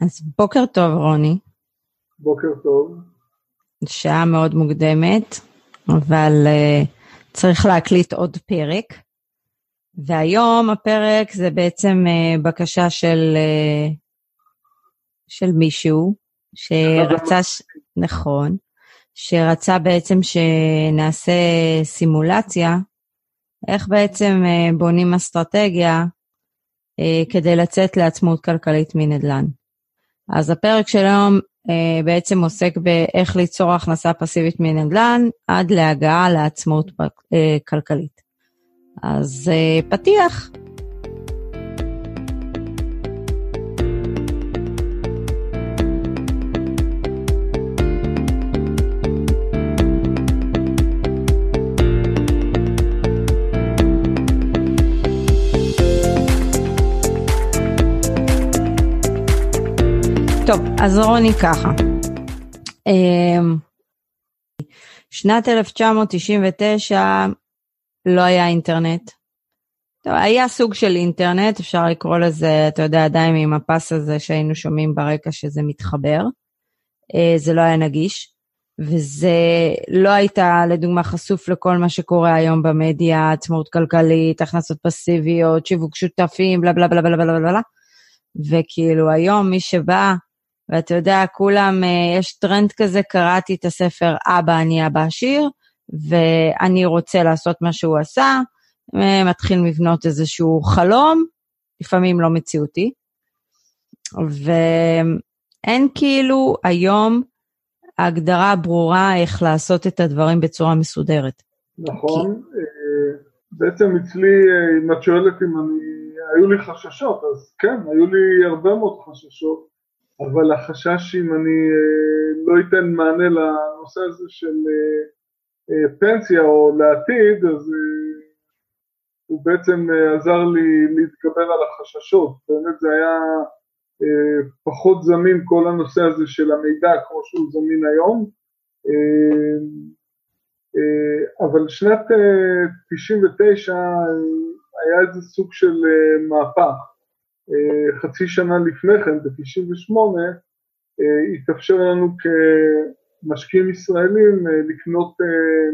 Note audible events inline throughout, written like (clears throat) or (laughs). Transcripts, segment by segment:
אז בוקר טוב, רוני. בוקר טוב. שעה מאוד מוקדמת, אבל uh, צריך להקליט עוד פרק. והיום הפרק זה בעצם uh, בקשה של, uh, של מישהו שרצה, ש... נכון, שרצה בעצם שנעשה סימולציה, איך בעצם uh, בונים אסטרטגיה uh, כדי לצאת לעצמאות כלכלית מנדל"ן. אז הפרק של היום uh, בעצם עוסק באיך ליצור הכנסה פסיבית מנדל"ן עד להגעה לעצמאות uh, כלכלית. אז uh, פתיח. טוב, אז רוני ככה. אמ, שנת 1999 לא היה אינטרנט. טוב, היה סוג של אינטרנט, אפשר לקרוא לזה, אתה יודע, עדיין עם הפס הזה שהיינו שומעים ברקע שזה מתחבר. אה, זה לא היה נגיש, וזה לא הייתה, לדוגמה, חשוף לכל מה שקורה היום במדיה, עצמאות כלכלית, הכנסות פסיביות, שיווק שותפים, בלה בלה בלה בלה בלה בלה. וכאילו היום מי שבא ואתה יודע, כולם, אה, יש טרנד כזה, קראתי את הספר אבא אני אבא עשיר, ואני רוצה לעשות מה שהוא עשה, אה, מתחיל לבנות איזשהו חלום, לפעמים לא מציאותי, ואין כאילו היום הגדרה ברורה איך לעשות את הדברים בצורה מסודרת. נכון, כי... אה, בעצם אצלי, אם את שואלת אם אני, היו לי חששות, אז כן, היו לי הרבה מאוד חששות. אבל החשש שאם אני אה, לא אתן מענה לנושא הזה של אה, אה, פנסיה או לעתיד, אז הוא בעצם עזר לי להתגבר על החששות. באמת זה היה פחות זמין כל הנושא הזה של המידע כמו שהוא זמין היום. אבל שנת 99 היה איזה סוג של מהפך. אה, חצי שנה לפני כן, ב-98, אה, התאפשר לנו כמשקיעים ישראלים אה, לקנות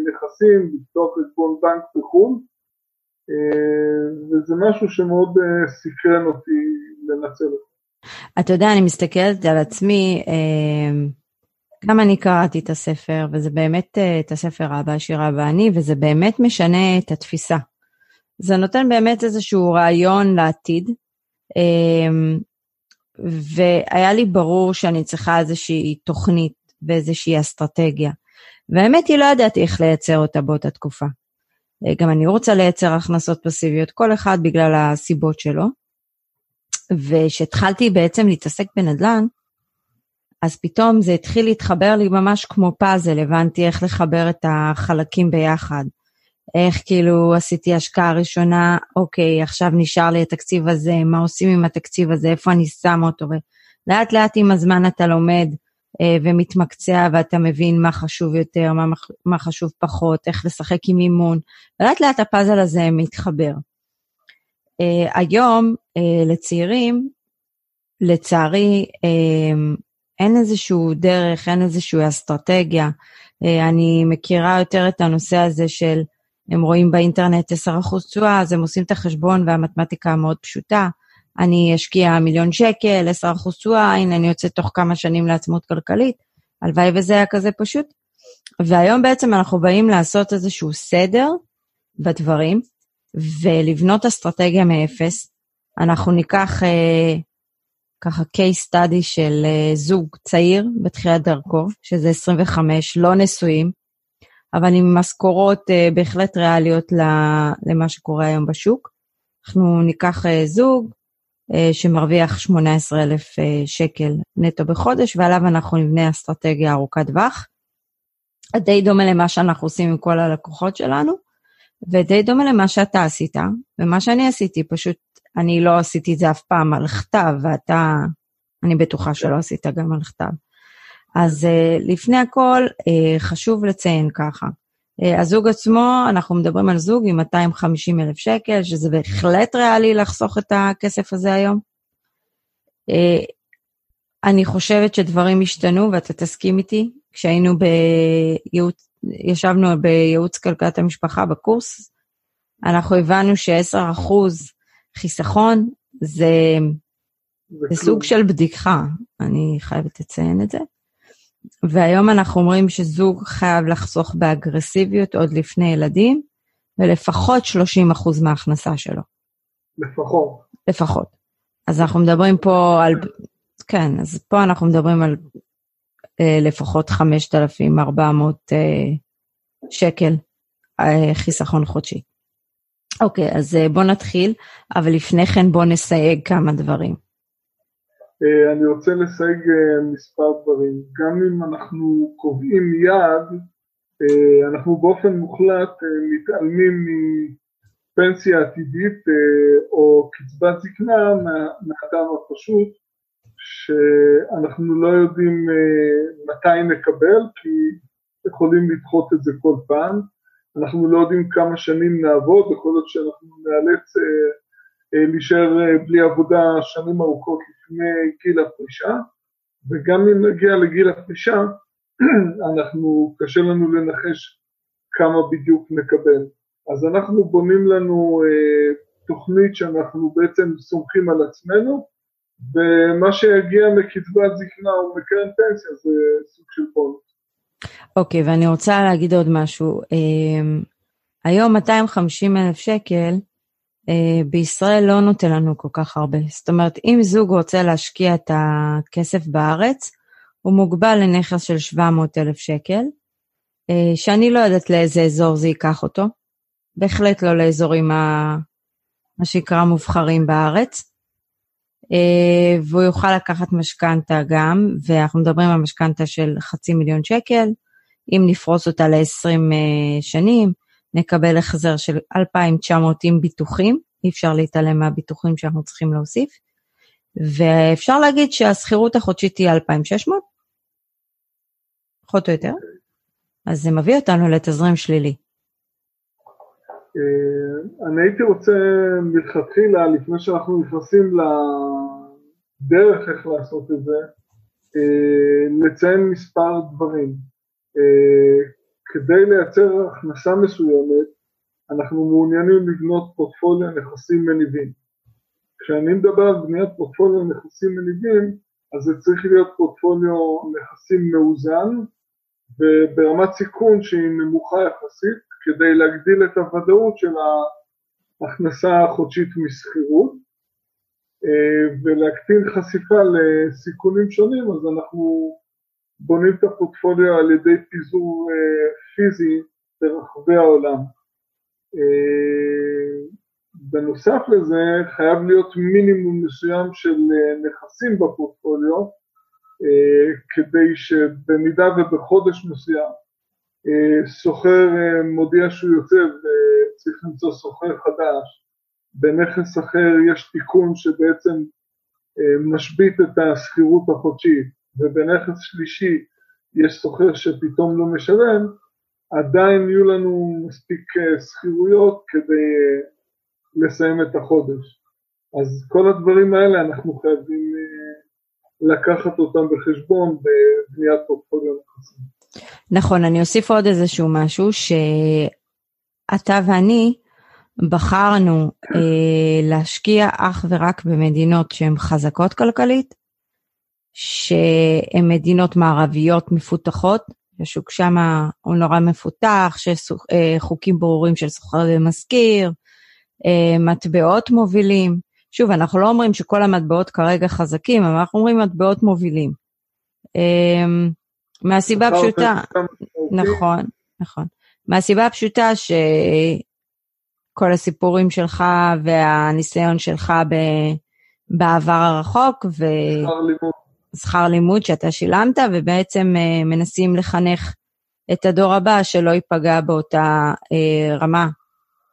נכסים, לפתוח חשבון בנק בחו"ל, וזה משהו שמאוד סקרן אותי לנצל אותו. אתה יודע, אני מסתכלת על עצמי, גם אני קראתי את הספר, וזה באמת, את הספר אבא עשיר אבא אני, וזה באמת משנה את התפיסה. זה נותן באמת איזשהו רעיון לעתיד, והיה לי ברור שאני צריכה איזושהי תוכנית ואיזושהי אסטרטגיה. והאמת היא, לא ידעתי איך לייצר אותה באותה תקופה. אה, גם אני רוצה לייצר הכנסות פסיביות, כל אחד בגלל הסיבות שלו. וכשהתחלתי בעצם להתעסק בנדל"ן, אז פתאום זה התחיל להתחבר לי ממש כמו פאזל, הבנתי איך לחבר את החלקים ביחד. איך כאילו עשיתי השקעה ראשונה, אוקיי, עכשיו נשאר לי התקציב הזה, מה עושים עם התקציב הזה, איפה אני שם אותו, ולאט לאט עם הזמן אתה לומד אה, ומתמקצע ואתה מבין מה חשוב יותר, מה, מה חשוב פחות, איך לשחק עם אימון, ולאט לאט הפאזל הזה מתחבר. אה, היום אה, לצעירים, לצערי, אה, אין איזשהו דרך, אין איזושהי אסטרטגיה. אה, אני מכירה יותר את הנושא הזה של הם רואים באינטרנט 10% תשואה, אז הם עושים את החשבון והמתמטיקה מאוד פשוטה. אני אשקיע מיליון שקל, 10% תשואה, הנה אני יוצאת תוך כמה שנים לעצמאות כלכלית. הלוואי וזה היה כזה פשוט. והיום בעצם אנחנו באים לעשות איזשהו סדר בדברים ולבנות אסטרטגיה מאפס. אנחנו ניקח אה, ככה case study של אה, זוג צעיר בתחילת דרכו, שזה 25, לא נשואים, אבל עם משכורות uh, בהחלט ריאליות למה שקורה היום בשוק. אנחנו ניקח uh, זוג uh, שמרוויח 18,000 uh, שקל נטו בחודש, ועליו אנחנו נבנה אסטרטגיה ארוכת טווח. די דומה למה שאנחנו עושים עם כל הלקוחות שלנו, ודי דומה למה שאתה עשית, ומה שאני עשיתי, פשוט אני לא עשיתי את זה אף פעם על כתב, ואתה, אני בטוחה שלא עשית גם על כתב. אז uh, לפני הכל uh, חשוב לציין ככה, uh, הזוג עצמו, אנחנו מדברים על זוג עם 250 אלף שקל, שזה בהחלט ריאלי לחסוך את הכסף הזה היום. אני חושבת שדברים השתנו, ואתה תסכים איתי, כשהיינו בייעוץ, ישבנו בייעוץ כלכלת המשפחה בקורס, אנחנו הבנו ש-10% חיסכון זה, זה סוג של בדיחה, אני חייבת לציין את זה. והיום אנחנו אומרים שזוג חייב לחסוך באגרסיביות עוד לפני ילדים, ולפחות 30% מההכנסה שלו. לפחות. לפחות. אז אנחנו מדברים פה על, כן, אז פה אנחנו מדברים על אה, לפחות 5,400 אה, שקל אה, חיסכון חודשי. אוקיי, אז אה, בוא נתחיל, אבל לפני כן בוא נסייג כמה דברים. אה, אני רוצה לסייג אה, מספר דברים. גם אם אנחנו קובעים יעד, אה, אנחנו באופן מוחלט מתעלמים מפנסיה עתידית או קצבת זקנה מהטעם הפשוט שאנחנו לא יודעים מתי נקבל כי יכולים לדחות את זה כל פעם, אנחנו לא יודעים כמה שנים נעבוד, יכול להיות שאנחנו נאלץ להישאר בלי עבודה שנים ארוכות לפני גיל הפרישה, וגם אם נגיע לגיל הפרישה, (clears throat) אנחנו, קשה לנו לנחש כמה בדיוק נקבל. אז אנחנו בונים לנו אה, תוכנית שאנחנו בעצם סומכים על עצמנו, ומה שיגיע מקצבת זקנה או מקרן פנסיה זה סוג של בונוס. אוקיי, okay, ואני רוצה להגיד עוד משהו. אה, היום 250 אלף שקל, בישראל לא נותן לנו כל כך הרבה. זאת אומרת, אם זוג רוצה להשקיע את הכסף בארץ, הוא מוגבל לנכס של 700 אלף שקל, אה, שאני לא יודעת לאיזה אזור זה ייקח אותו. בהחלט לא לאזורים ה... מה שנקרא מובחרים בארץ. אה, והוא יוכל לקחת משכנתה גם, ואנחנו מדברים על משכנתה של חצי מיליון שקל, אם נפרוס אותה ל-20 שנים, נקבל החזר של 2,900 עם ביטוחים, אי אפשר להתעלם מהביטוחים שאנחנו צריכים להוסיף, ואפשר להגיד שהשכירות החודשית תהיה 2,600, פחות או יותר, אז זה מביא אותנו לתזרים שלילי. אה, אני הייתי רוצה מלכתחילה, לפני שאנחנו נכנסים לדרך איך לעשות את זה, אה, לציין מספר דברים. כדי לייצר הכנסה מסוימת, אנחנו מעוניינים לבנות פורטפוליו נכסים מניבים. כשאני מדבר על בניית פורטפוליו נכסים מניבים, אז זה צריך להיות פורטפוליו נכסים מאוזן וברמת סיכון שהיא נמוכה יחסית, כדי להגדיל את הוודאות של ההכנסה החודשית משכירות אה, ולהקטין חשיפה לסיכונים שונים, אז אנחנו בונים את הפורטפוליו על ידי פיזור אה, פיזי ברחבי העולם. אה, בנוסף לזה חייב להיות מינימום מסוים של אה, נכסים בפורטפוליו כדי שבמידה ובחודש מסוים סוחר מודיע שהוא יוצא וצריך למצוא סוחר חדש, בנכס אחר יש תיקון שבעצם משבית את השכירות החודשית ובנכס שלישי יש סוחר שפתאום לא משלם, עדיין יהיו לנו מספיק אה, שכירויות כדי אה, לסיים את החודש. אז כל הדברים האלה אנחנו חייבים אה, לקחת אותם בחשבון בבניית פורטפוליו נכסים. נכון, אני אוסיף עוד איזשהו משהו, שאתה ואני בחרנו אה, להשקיע אך ורק במדינות שהן חזקות כלכלית, שהן מדינות מערביות מפותחות, השוק שם הוא נורא מפותח, שיש אה, חוקים ברורים של סוחר ומזכיר, אה, מטבעות מובילים. שוב, אנחנו לא אומרים שכל המטבעות כרגע חזקים, אבל אנחנו אומרים מטבעות מובילים. אה, מהסיבה הפשוטה, נכון, נכון. מהסיבה הפשוטה שכל הסיפורים שלך והניסיון שלך בעבר הרחוק, ו... שכר לימוד שאתה שילמת, ובעצם uh, מנסים לחנך את הדור הבא שלא ייפגע באותה uh, רמה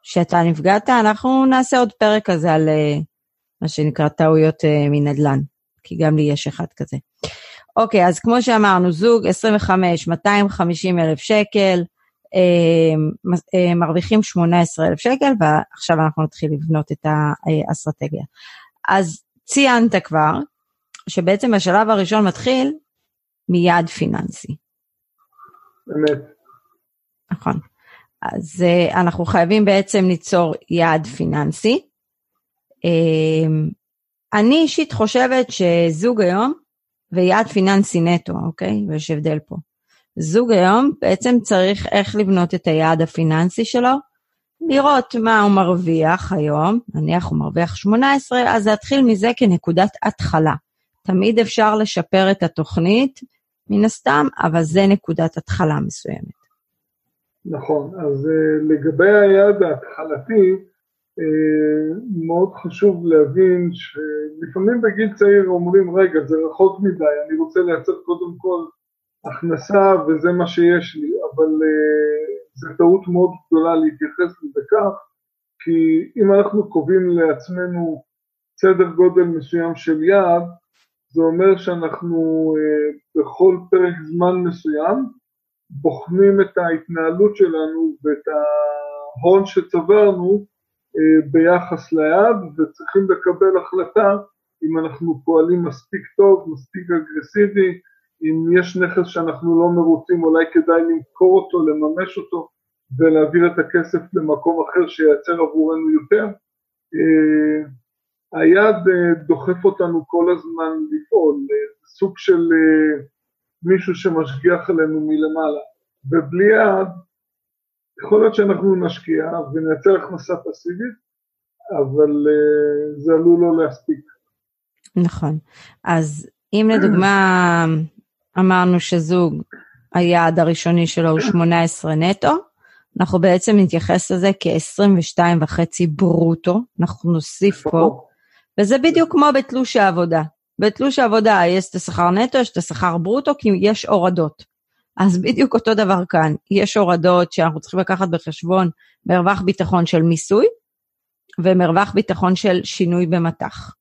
שאתה נפגעת. אנחנו נעשה עוד פרק כזה על uh, מה שנקרא טעויות uh, מנדל"ן, כי גם לי יש אחד כזה. אוקיי, אז כמו שאמרנו, זוג 25, 250 אלף שקל, uh, uh, מרוויחים 18 אלף שקל, ועכשיו אנחנו נתחיל לבנות את האסטרטגיה. אז ציינת כבר שבעצם השלב הראשון מתחיל מיעד פיננסי. אמת. נכון. אז uh, אנחנו חייבים בעצם ליצור יעד פיננסי. Uh, אני אישית חושבת שזוג היום, ויעד פיננסי נטו, אוקיי? ויש הבדל פה. זוג היום בעצם צריך איך לבנות את היעד הפיננסי שלו, לראות מה הוא מרוויח היום, נניח הוא מרוויח 18, אז להתחיל מזה כנקודת התחלה. תמיד אפשר לשפר את התוכנית, מן הסתם, אבל זה נקודת התחלה מסוימת. נכון, אז uh, לגבי היעד ההתחלתי, uh, מאוד חשוב להבין שלפעמים בגיל צעיר אומרים, רגע, זה רחוק מדי, אני רוצה לייצר קודם כל הכנסה וזה מה שיש לי, אבל uh, זו טעות מאוד גדולה להתייחס לזה כך, כי אם אנחנו קובעים לעצמנו סדר גודל מסוים של יעד, זה אומר שאנחנו uh, בכל פרק זמן מסוים בוחנים את ההתנהלות שלנו ואת ההון שצברנו uh, ביחס ליעד וצריכים לקבל החלטה אם אנחנו פועלים מספיק טוב, מספיק אגרסיבי, אם יש נכס שאנחנו לא מרוצים אולי כדאי למכור אותו, לממש אותו ולהעביר את הכסף למקום אחר שייצר עבורנו יותר. היד uh, דוחף אותנו כל הזמן לפעול, uh, סוג של uh, מישהו שמשגיח עלינו מלמעלה, ובלי יד יכול להיות שאנחנו נשקיע ונייצר הכנסה פסיבית, אבל זה עלול לא להספיק. נכון. אז אם לדוגמה (clears throat) אמרנו שזוג, היעד הראשוני שלו הוא 18 נטו, אנחנו בעצם נתייחס לזה כ-22 וחצי ברוטו, אנחנו נוסיף פה, וזה בדיוק כמו בתלוש העבודה. בתלוש העבודה יש את השכר נטו, יש את השכר ברוטו, כי יש הורדות. אז בדיוק אותו דבר כאן, יש הורדות שאנחנו צריכים לקחת בחשבון מרווח ביטחון של מיסוי, ומרווח ביטחון של שינוי במטח.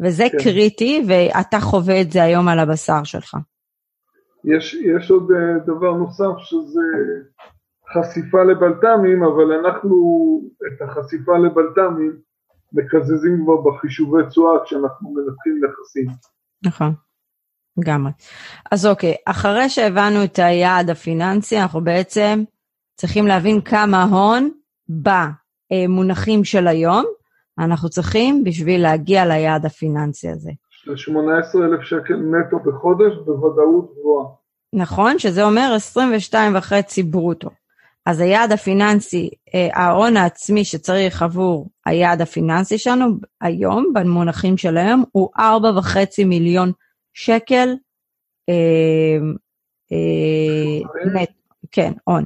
וזה כן. קריטי, ואתה חווה את זה היום על הבשר שלך. יש, יש עוד אה, דבר נוסף שזה חשיפה לבלת"מים, אבל אנחנו את החשיפה לבלת"מים מקזזים כבר בחישובי תשואה כשאנחנו מנתחים נכסים. נכון, לגמרי. אז אוקיי, אחרי שהבנו את היעד הפיננסי, אנחנו בעצם צריכים להבין כמה הון במונחים של היום אנחנו צריכים בשביל להגיע ליעד הפיננסי הזה. 18,000 שקל נטו בחודש בוודאות גבוהה. נכון, שזה אומר 22.5 ברוטו. אז היעד הפיננסי, אה, ההון העצמי שצריך עבור היעד הפיננסי שלנו היום, במונחים של היום, הוא 4.5 מיליון שקל אה, אה, נט, כן, הון.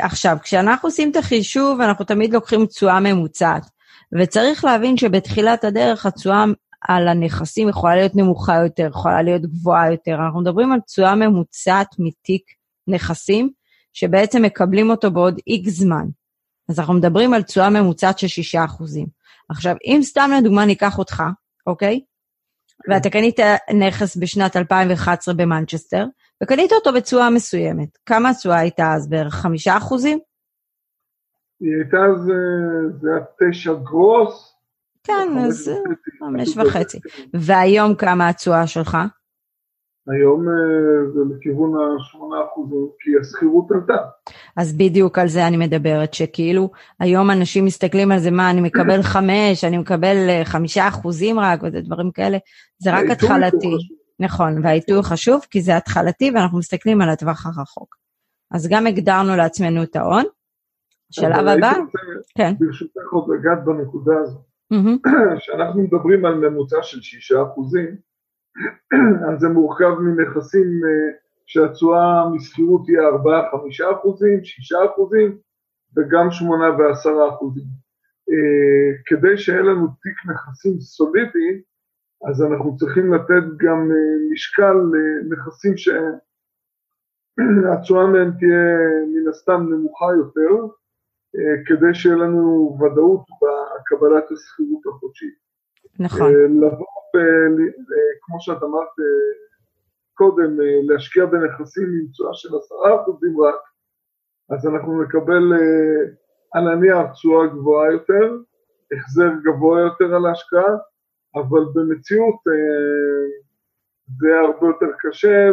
עכשיו, כשאנחנו עושים את החישוב, אנחנו תמיד לוקחים תשואה ממוצעת, וצריך להבין שבתחילת הדרך התשואה על הנכסים יכולה להיות נמוכה יותר, יכולה להיות גבוהה יותר. אנחנו מדברים על תשואה ממוצעת מתיק נכסים, שבעצם מקבלים אותו בעוד איקס זמן. אז אנחנו מדברים על תשואה ממוצעת של 6%. עכשיו, אם סתם לדוגמה ניקח אותך, אוקיי? ואתה קנית נכס בשנת 2011 במנצ'סטר, וקנית אותו בתשואה מסוימת. כמה התשואה הייתה אז? בערך 5%? היא הייתה אז, זה היה 9 גרוס, כן, אז חמש וחצי. והיום כמה התשואה שלך? היום אה, זה לכיוון ה-8%, כי השכירות עלתה. אז בדיוק על זה אני מדברת, שכאילו היום אנשים מסתכלים על זה, מה, אני מקבל (coughs) חמש, אני מקבל אה, חמישה אחוזים רק, וזה דברים כאלה, זה רק התחלתי. נכון, והעיתוי חשוב, כי זה התחלתי ואנחנו מסתכלים על הטווח הרחוק. אז גם הגדרנו לעצמנו את ההון. שלב הבא, כן. ברשותך עוד לגעת בנקודה הזאת. (coughs) כשאנחנו מדברים על ממוצע של שישה אחוזים, (clears throat) אז זה מורכב מנכסים אה, שהתשואה משכירות תהיה 4-5 אחוזים, 6 אחוזים וגם 8 ו-10 אחוזים. אה, כדי שיהיה לנו תיק נכסים סולידי, אז אנחנו צריכים לתת גם אה, משקל לנכסים שהתשואה מהם תהיה מן הסתם נמוכה יותר, כדי שיהיה לנו ודאות בקבלת השכירות החודשית. נכון. לבוא כמו שאת אמרת אה, קודם, אה, להשקיע בנכסים עם תשואה של עשרה אחוזים רק, אז אנחנו נקבל אה, על הנייר תשואה גבוהה יותר, החזר גבוה יותר על ההשקעה, אבל במציאות זה הרבה יותר קשה,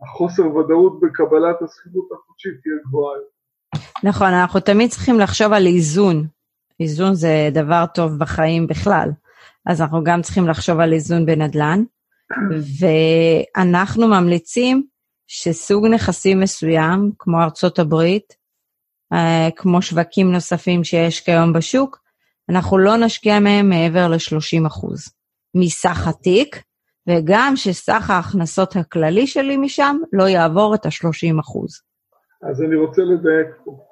והחוסר ודאות בקבלת השכירות החודשית תהיה גבוהה. נכון, אנחנו תמיד צריכים לחשוב על איזון. איזון זה דבר טוב בחיים בכלל. אז אנחנו גם צריכים לחשוב על איזון בנדל"ן, ואנחנו ממליצים שסוג נכסים מסוים, כמו ארצות הברית, אה, כמו שווקים נוספים שיש כיום בשוק, אנחנו לא נשקיע מהם מעבר ל-30 מסך התיק, וגם שסך ההכנסות הכללי שלי משם לא יעבור את ה-30 אז אני רוצה לדייק פה.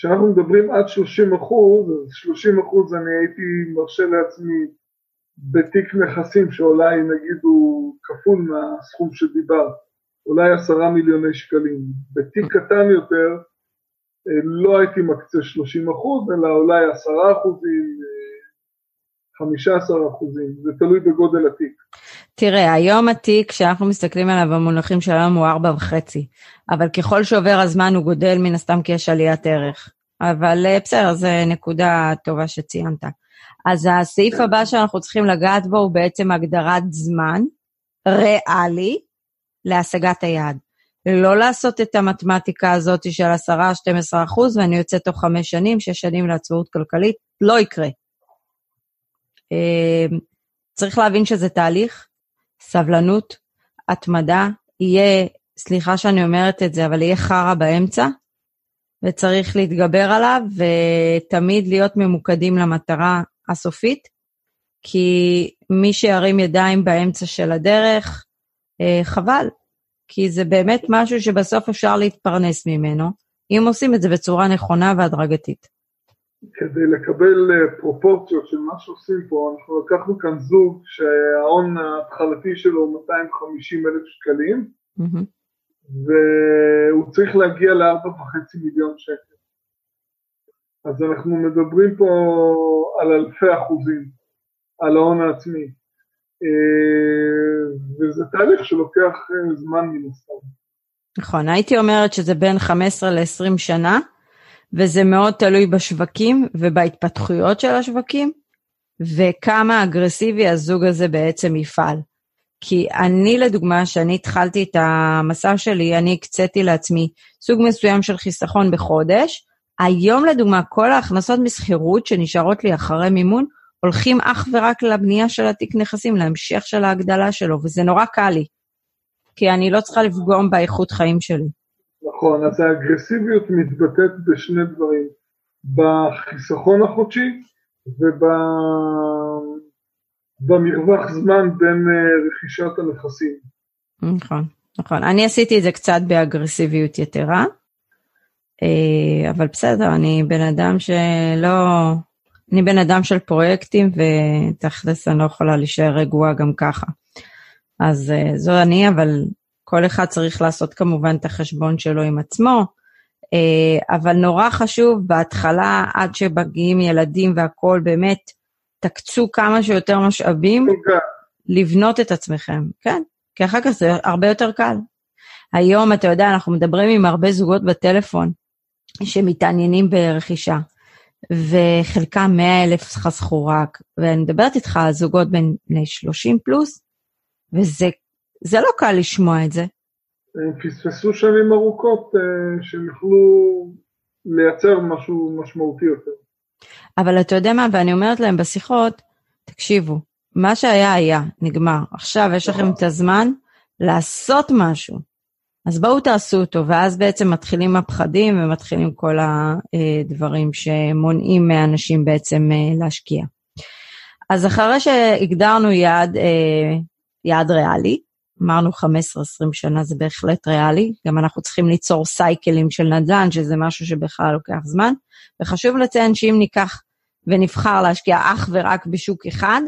כשאנחנו מדברים עד 30 אחוז, אז 30 אחוז אני הייתי מרשה לעצמי בתיק נכסים שאולי נגיד הוא כפול מהסכום שדיברת, אולי עשרה מיליוני שקלים. בתיק קטן יותר אה, לא הייתי מקצה 30 אחוז, אלא אולי עשרה אחוזים, 15 אה, אחוזים, זה תלוי בגודל התיק. תראה, היום התיק, כשאנחנו מסתכלים עליו במונחים שלנו, הוא ארבע וחצי, אבל ככל שעובר הזמן הוא גודל מן הסתם כי יש עליית ערך. אבל אה, בסדר, זו נקודה טובה שציינת. אז הסעיף הבא שאנחנו צריכים לגעת בו הוא בעצם הגדרת זמן ריאלי להשגת היעד. לא לעשות את המתמטיקה הזאת של 10-12 אחוז, ואני יוצא תוך חמש שנים, שש שנים לעצמאות כלכלית, לא יקרה. אה, צריך להבין שזה תהליך, סבלנות, התמדה, יהיה, סליחה שאני אומרת את זה, אבל יהיה חרא באמצע, וצריך להתגבר עליו, ותמיד להיות ממוקדים למטרה הסופית, כי מי שירים ידיים באמצע של הדרך, אה, חבל, כי זה באמת משהו שבסוף אפשר להתפרנס ממנו, אם עושים את זה בצורה נכונה והדרגתית. כדי לקבל אה, פרופורציות של מה שעושים פה, אנחנו לקחנו כאן זוג שההון ההתחלתי שלו הוא 250 אלף שקלים, mm-hmm. והוא צריך להגיע ל-4.5 מיליון שקל. אז אנחנו מדברים פה על אלפי אחוזים, על ההון העצמי. אה, וזה תהליך שלוקח אה, זמן מן הסתם. נכון, הייתי אומרת שזה בין 15 ל-20 שנה, וזה מאוד תלוי בשווקים ובהתפתחויות של השווקים, וכמה אגרסיבי הזוג הזה בעצם יפעל. כי אני, לדוגמה, כשאני התחלתי את המסע שלי, אני הקציתי לעצמי סוג מסוים של חיסכון בחודש. היום, לדוגמה, כל ההכנסות משכירות שנשארות לי אחרי מימון, הולכים אך ורק לבנייה של התיק נכסים, להמשך של ההגדלה שלו, וזה נורא קל לי, כי אני לא צריכה לפגום באיכות חיים שלי. נכון, אז האגרסיביות מתבטאת בשני דברים, בחיסכון החודשי ובמרווח זמן בין אה, רכישת הנכסים. נכון, נכון. אני עשיתי את זה קצת באגרסיביות יתרה, אה, אבל בסדר, אני בן אדם שלא... אני בן אדם של פרויקטים, ותכלס אני לא יכולה להישאר רגועה גם ככה. אז אה, זו אני, אבל כל אחד צריך לעשות כמובן את החשבון שלו עם עצמו, אה, אבל נורא חשוב בהתחלה, עד שמגיעים ילדים והכול, באמת, תקצו כמה שיותר משאבים לבנות את עצמכם, כן? כי אחר כך זה הרבה יותר קל. היום, אתה יודע, אנחנו מדברים עם הרבה זוגות בטלפון שמתעניינים ברכישה, וחלקם 100 אלף חסכו רק, ואני מדברת איתך על זוגות בין 30 פלוס, וזה זה לא קל לשמוע את זה. הם פספסו שנים ארוכות אה, שהם יוכלו לייצר משהו משמעותי יותר. אבל אתה יודע מה, ואני אומרת להם בשיחות, תקשיבו, מה שהיה היה, נגמר. עכשיו יש לכם את הזמן לעשות משהו. אז בואו תעשו אותו, ואז בעצם מתחילים הפחדים ומתחילים כל הדברים שמונעים מאנשים בעצם אה, להשקיע. אז אחרי שהגדרנו יעד, אה, יעד ריאלי, אמרנו 15-20 שנה זה בהחלט ריאלי, גם אנחנו צריכים ליצור סייקלים של נדל"ן, שזה משהו שבכלל לוקח זמן, וחשוב לציין שאם ניקח ונבחר להשקיע אך ורק בשוק אחד,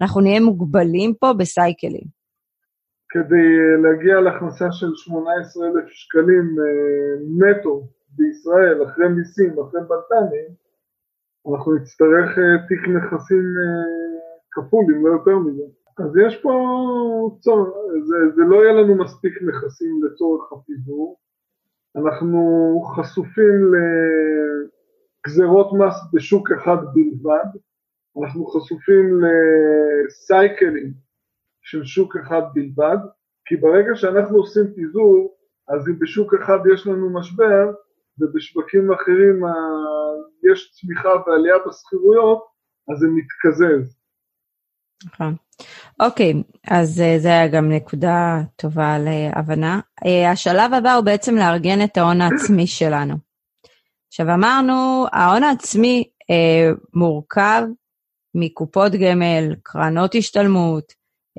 אנחנו נהיה מוגבלים פה בסייקלים. כדי להגיע להכנסה של 18,000 שקלים אה, נטו בישראל, אחרי מיסים, אחרי בלת"מים, אנחנו נצטרך אה, תיק נכסים אה, כפול, אם לא יותר מזה. אז יש פה צורך, זה, זה לא יהיה לנו מספיק נכסים לצורך הפיזור, אנחנו חשופים לגזרות מס בשוק אחד בלבד, אנחנו חשופים לסייקלים של שוק אחד בלבד, כי ברגע שאנחנו עושים פיזור, אז אם בשוק אחד יש לנו משבר, ובשווקים אחרים יש צמיחה ועלייה בשכירויות, אז זה מתקזז. נכון. אוקיי, אז אה, זה היה גם נקודה טובה להבנה. אה, השלב הבא הוא בעצם לארגן את ההון העצמי שלנו. עכשיו אמרנו, ההון העצמי אה, מורכב מקופות גמל, קרנות השתלמות,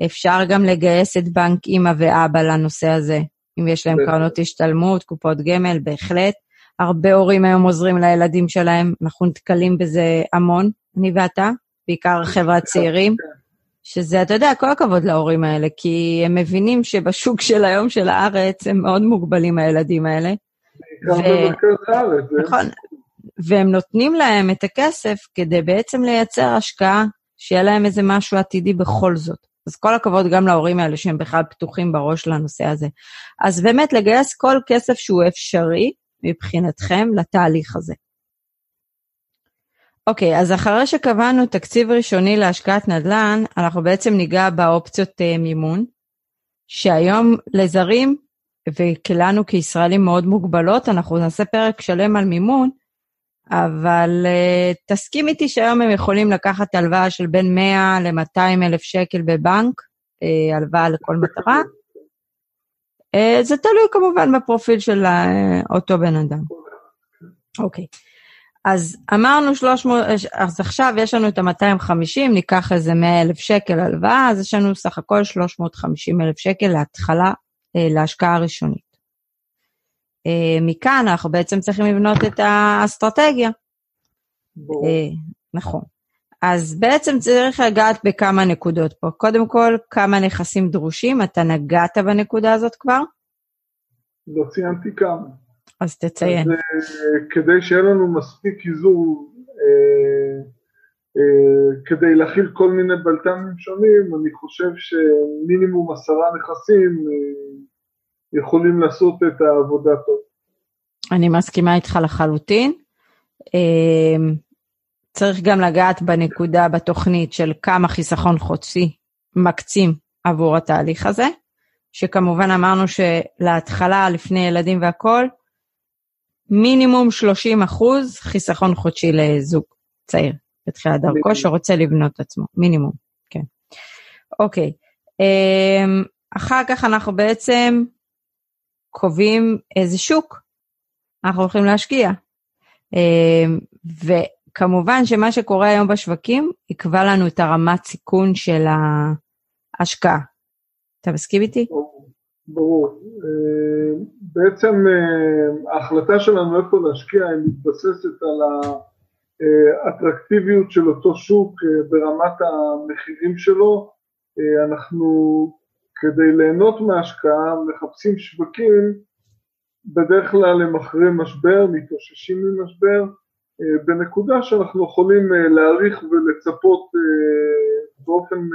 אפשר גם לגייס את בנק אימא ואבא לנושא הזה, אם יש להם קרנות השתלמות, קופות גמל, בהחלט. הרבה הורים היום עוזרים לילדים שלהם, אנחנו נתקלים בזה המון, אני ואתה, בעיקר החבר'ה הצעירים, שזה, אתה יודע, כל הכבוד להורים האלה, כי הם מבינים שבשוק של היום של הארץ הם מאוד מוגבלים, הילדים האלה. נכון, והם נותנים להם את הכסף כדי בעצם לייצר השקעה, שיהיה להם איזה משהו עתידי בכל זאת. אז כל הכבוד גם להורים האלה שהם בכלל פתוחים בראש לנושא הזה. אז באמת לגייס כל כסף שהוא אפשרי מבחינתכם לתהליך הזה. אוקיי, אז אחרי שקבענו תקציב ראשוני להשקעת נדל"ן, אנחנו בעצם ניגע באופציות uh, מימון, שהיום לזרים וכלנו כישראלים מאוד מוגבלות, אנחנו נעשה פרק שלם על מימון, אבל uh, תסכים איתי שהיום הם יכולים לקחת הלוואה של בין 100 ל-200 אלף שקל בבנק, uh, הלוואה לכל מטרה. Uh, זה תלוי כמובן בפרופיל של uh, אותו בן אדם. אוקיי. Okay. אז אמרנו 300, אז עכשיו יש לנו את ה-250, ניקח איזה 100 אלף שקל הלוואה, אז יש לנו סך הכל 350 אלף שקל להתחלה, להשקעה הראשונית. אה, מכאן אנחנו בעצם צריכים לבנות את האסטרטגיה. בוא. אה, נכון. אז בעצם צריך לגעת בכמה נקודות פה. קודם כל, כמה נכסים דרושים, אתה נגעת בנקודה הזאת כבר? לא ציינתי כמה. אז תציין. אז uh, כדי שיהיה לנו מספיק איזור uh, uh, כדי להכיל כל מיני בלת"מים שונים, אני חושב שמינימום עשרה נכסים יכולים לעשות את העבודה טוב. אני מסכימה איתך לחלוטין. צריך גם לגעת בנקודה בתוכנית של כמה חיסכון חודשי מקצים עבור התהליך הזה, שכמובן אמרנו שלהתחלה, לפני ילדים והכול, מינימום 30 אחוז חיסכון חודשי לזוג צעיר בתחילת דרכו שרוצה לבנות עצמו, מינימום, כן. אוקיי, אמ, אחר כך אנחנו בעצם קובעים איזה שוק אנחנו הולכים להשקיע. אמ, וכמובן שמה שקורה היום בשווקים יקבע לנו את הרמת סיכון של ההשקעה. אתה מסכים איתי? ברור. בעצם אמ, ההחלטה שלנו איפה להשקיע היא מתבססת על האטרקטיביות של אותו שוק אה, ברמת המחירים שלו. אה, אנחנו כדי ליהנות מההשקעה מחפשים שווקים בדרך כלל הם אחרי משבר, מתאוששים ממשבר, אה, בנקודה שאנחנו יכולים אה, להעריך ולצפות אה, באופן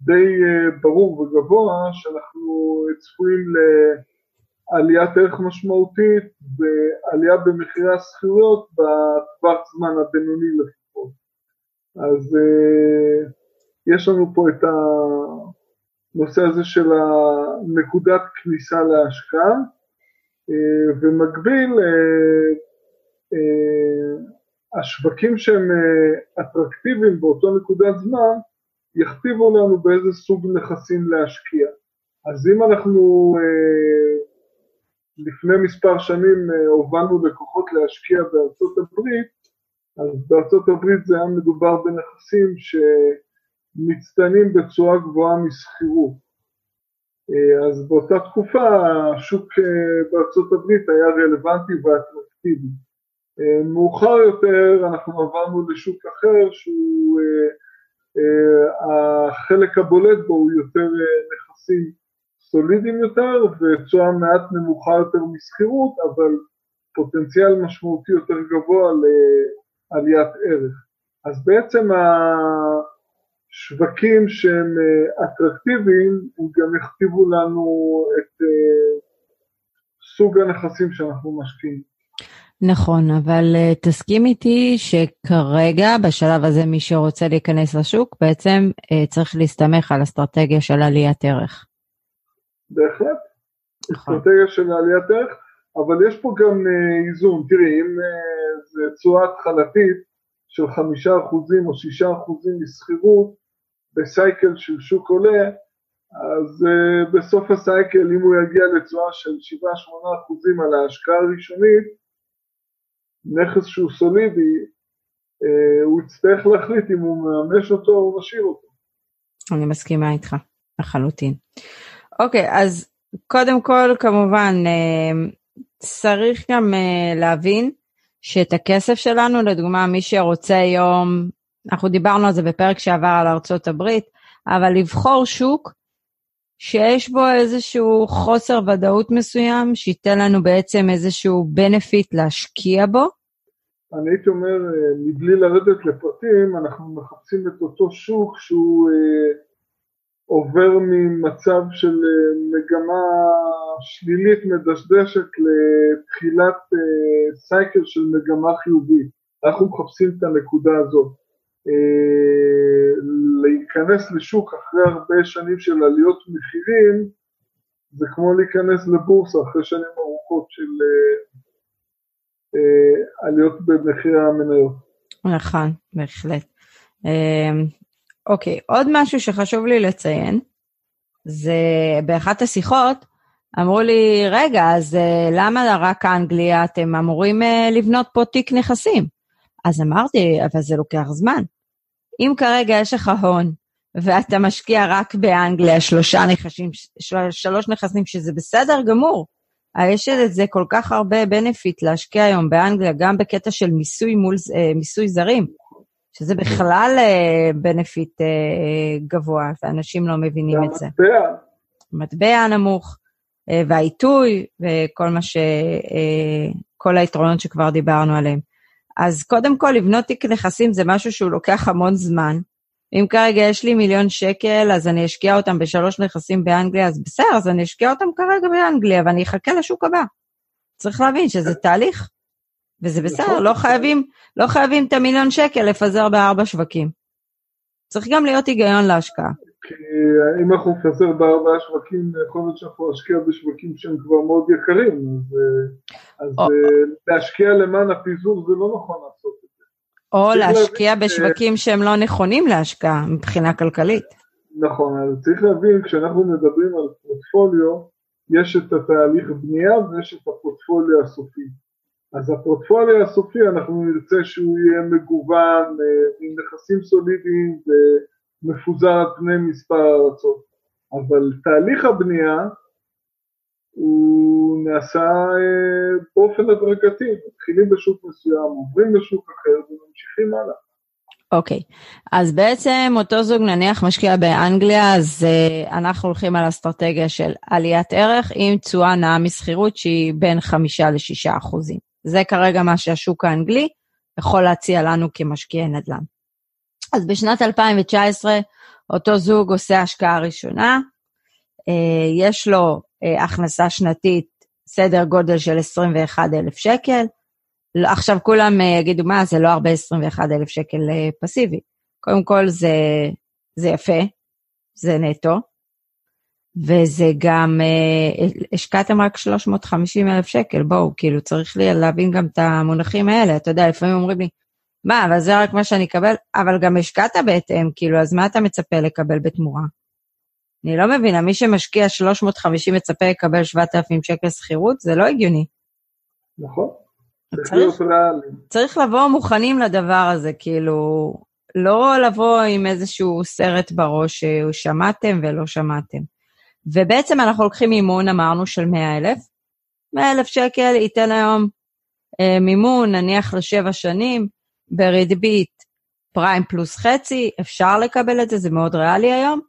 די ברור וגבוה שאנחנו צפויים לעליית ערך משמעותית ועלייה במחירי השכירויות בטווח זמן הבינוני לפחות. אז יש לנו פה את הנושא הזה של נקודת כניסה להשקעה אה, אה, השווקים שהם אה, אטרקטיביים באותו נקודת זמן, יכתיבו לנו באיזה סוג נכסים להשקיע. אז אם אנחנו לפני מספר שנים הובלנו לקוחות להשקיע בארצות הברית, אז בארצות הברית זה היה מדובר בנכסים שמצטיינים בצורה גבוהה משכירות. אה, אז באותה תקופה השוק אה, בארצות הברית היה רלוונטי ואטרקטיבי. אה, מאוחר יותר אנחנו עברנו לשוק אחר שהוא, החלק הבולט בו הוא יותר נכסים סולידיים יותר ותשואה מעט נמוכה יותר משכירות, אבל פוטנציאל משמעותי יותר גבוה לעליית ערך. אז בעצם שווקים שהם אה, אטרקטיביים, הם גם יכתיבו לנו את אה, סוג הנכסים שאנחנו משקיעים. נכון, אבל uh, תסכים איתי שכרגע, בשלב הזה, מי שרוצה להיכנס לשוק, בעצם uh, צריך להסתמך על אסטרטגיה של עליית ערך. בהחלט, נכון. אסטרטגיה של עליית ערך, אבל יש פה גם uh, איזון. תראי, אם uh, זה תשואה התחלתית של חמישה אחוזים או שישה אחוזים משכירות בסייקל של שוק עולה, אז uh, בסוף הסייקל, אם הוא יגיע לתשואה של 7-8 אחוזים על ההשקעה הראשונית, נכס שהוא סולידי, אה, הוא יצטרך להחליט אם הוא מממש אותו או משאיר אותו. אני מסכימה איתך, לחלוטין. אוקיי, אז קודם כל, כמובן, אה, צריך גם אה, להבין שאת הכסף שלנו, לדוגמה, מי שרוצה היום, אנחנו דיברנו על זה בפרק שעבר על ארצות הברית, אבל לבחור שוק שיש בו איזשהו חוסר ודאות מסוים, שייתן לנו בעצם איזשהו benefit להשקיע בו? אני הייתי אומר, אה, מבלי לרדת לפרטים, אנחנו מחפשים את אותו שוק שהוא עובר ממצב של אה, מגמה שלילית מדשדשת לתחילת אה, סייקל של מגמה חיובית. אנחנו מחפשים את הנקודה הזאת. אה, להיכנס לשוק אחרי הרבה שנים של עליות מחירים, זה כמו להיכנס לבורסה אחרי שנים ארוכות של אה, אה, עליות במחיר המניות. נכון, בהחלט. אוקיי, עוד משהו שחשוב לי לציין, זה באחת השיחות, אמרו לי, רגע, אז למה רק האנגליה אתם אמורים לבנות פה תיק נכסים? אז אמרתי, אבל זה לוקח זמן. אם כרגע יש לך הון, ואתה משקיע רק באנגליה שלושה נכסים, שלוש נכסים, שזה בסדר גמור. יש לזה כל כך הרבה בנפיט להשקיע היום באנגליה, גם בקטע של מיסוי מול אה, מיסוי זרים, שזה בכלל בנפיט אה, אה, גבוה, ואנשים לא מבינים את זה. מטבע. מטבע נמוך, והעיתוי, וכל מה ש... כל היתרונות שכבר דיברנו עליהם. אז קודם כל, לבנות תיק נכסים זה משהו שהוא לוקח המון זמן. אם כרגע יש לי מיליון שקל, אז אני אשקיע אותם בשלוש נכסים באנגליה, אז בסדר, אז אני אשקיע אותם כרגע באנגליה, ואני אחכה לשוק הבא. צריך להבין שזה תהליך, וזה בסדר, נכון. לא חייבים, לא חייבים את המיליון שקל לפזר בארבע שווקים. צריך גם להיות היגיון להשקעה. כי אם אנחנו נפזר בארבעה שווקים, יכול להיות שאנחנו נשקיע בשווקים שהם כבר מאוד יקרים, אז, אז או... אה, להשקיע למען הפיזור זה לא נכון לעשות את זה. או להשקיע בשווקים ש... שהם לא נכונים להשקעה מבחינה כלכלית. נכון, אז צריך להבין, כשאנחנו מדברים על פורטפוליו, יש את התהליך בנייה ויש את הפורטפוליו הסופי. אז הפורטפוליו הסופי, אנחנו נרצה שהוא יהיה מגוון אה, עם נכסים סולידיים מפוזר על פני מספר ארצות. אבל תהליך הבנייה הוא נעשה אה, באופן הדרגתי, מתחילים בשוק מסוים, עוברים לשוק אחר וממשיכים הלאה. אוקיי, okay. אז בעצם אותו זוג נניח משקיע באנגליה, אז uh, אנחנו הולכים על אסטרטגיה של עליית ערך עם תשואה נאה משכירות שהיא בין חמישה לשישה אחוזים. זה כרגע מה שהשוק האנגלי יכול להציע לנו כמשקיעי נדל"ן. אז בשנת 2019 אותו זוג עושה השקעה ראשונה, אה, יש לו אה, הכנסה שנתית סדר גודל של 21,000 שקל. לא, עכשיו כולם אה, יגידו, מה, זה לא הרבה 21,000 שקל פסיבי. קודם כל זה, זה יפה, זה נטו, וזה גם, השקעתם רק 350,000 שקל, בואו, כאילו צריך לי להבין גם את המונחים האלה. אתה יודע, לפעמים אומרים לי, מה, אבל זה רק מה שאני אקבל? אבל גם השקעת בהתאם, כאילו, אז מה אתה מצפה לקבל בתמורה? אני לא מבינה, מי שמשקיע 350 מצפה לקבל 7,000 שקל שכירות? זה לא הגיוני. נכון. צריך, צריך לבוא מוכנים לדבר הזה, כאילו, לא לבוא עם איזשהו סרט בראש ששמעתם ולא שמעתם. ובעצם אנחנו לוקחים מימון, אמרנו, של 100,000. 100,000 שקל ייתן היום אה, מימון, נניח לשבע שנים, בריבית פריים פלוס חצי, אפשר לקבל את זה, זה מאוד ריאלי היום.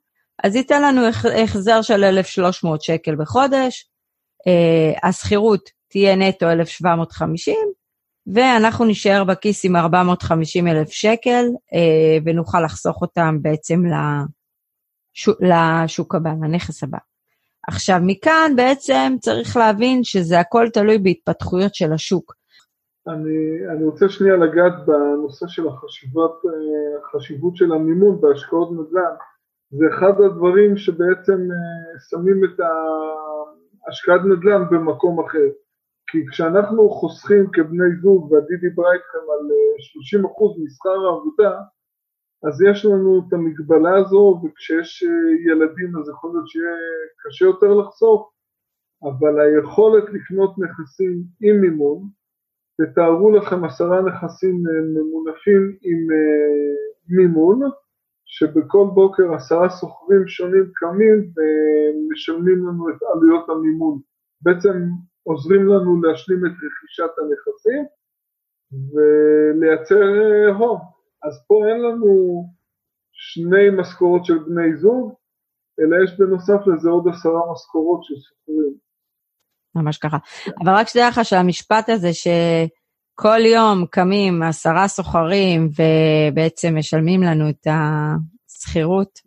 אז ייתן לנו החזר של 1,300 שקל בחודש, uh, השכירות תהיה נטו 1,750, ואנחנו נשאר בכיס עם 450 אלף שקל, uh, ונוכל לחסוך אותם בעצם לשוק, לשוק הבא, לנכס הבא. עכשיו, מכאן בעצם צריך להבין שזה הכל תלוי בהתפתחויות של השוק. אני, אני רוצה שנייה לגעת בנושא של החשיבות, החשיבות של המימון בהשקעות נדל"ן. זה אחד הדברים שבעצם שמים את השקעת נדל"ן במקום אחר. כי כשאנחנו חוסכים כבני זוג, ועדי דיברה איתכם על 30% משכר העבודה, אז יש לנו את המגבלה הזו, וכשיש ילדים אז יכול להיות שיהיה קשה יותר לחסוך, אבל היכולת לקנות נכסים עם מימון, תתארו לכם עשרה נכסים ממונפים עם מימון, שבכל בוקר עשרה סוחרים שונים קמים ומשלמים לנו את עלויות המימון. בעצם עוזרים לנו להשלים את רכישת הנכסים ולייצר הון. אז פה אין לנו שני משכורות של בני זוג, אלא יש בנוסף לזה עוד עשרה משכורות של סוחרים. ממש ככה. אבל רק שתדע לך שהמשפט הזה שכל יום קמים עשרה סוחרים ובעצם משלמים לנו את השכירות,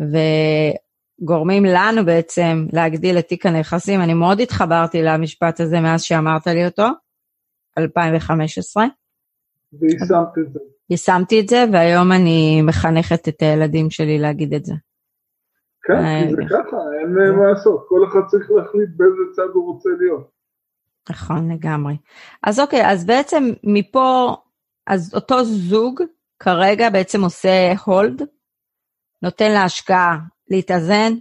וגורמים לנו בעצם להגדיל את תיק הנכסים, אני מאוד התחברתי למשפט הזה מאז שאמרת לי אותו, 2015. ויישמת את זה. יישמתי את זה, והיום אני מחנכת את הילדים שלי להגיד את זה. כן, כי זה ככה, אין מה לעשות, כל אחד צריך להחליט באיזה צד הוא רוצה להיות. נכון, לגמרי. אז אוקיי, אז בעצם מפה, אז אותו זוג כרגע בעצם עושה הולד, נותן להשקעה להתאזן,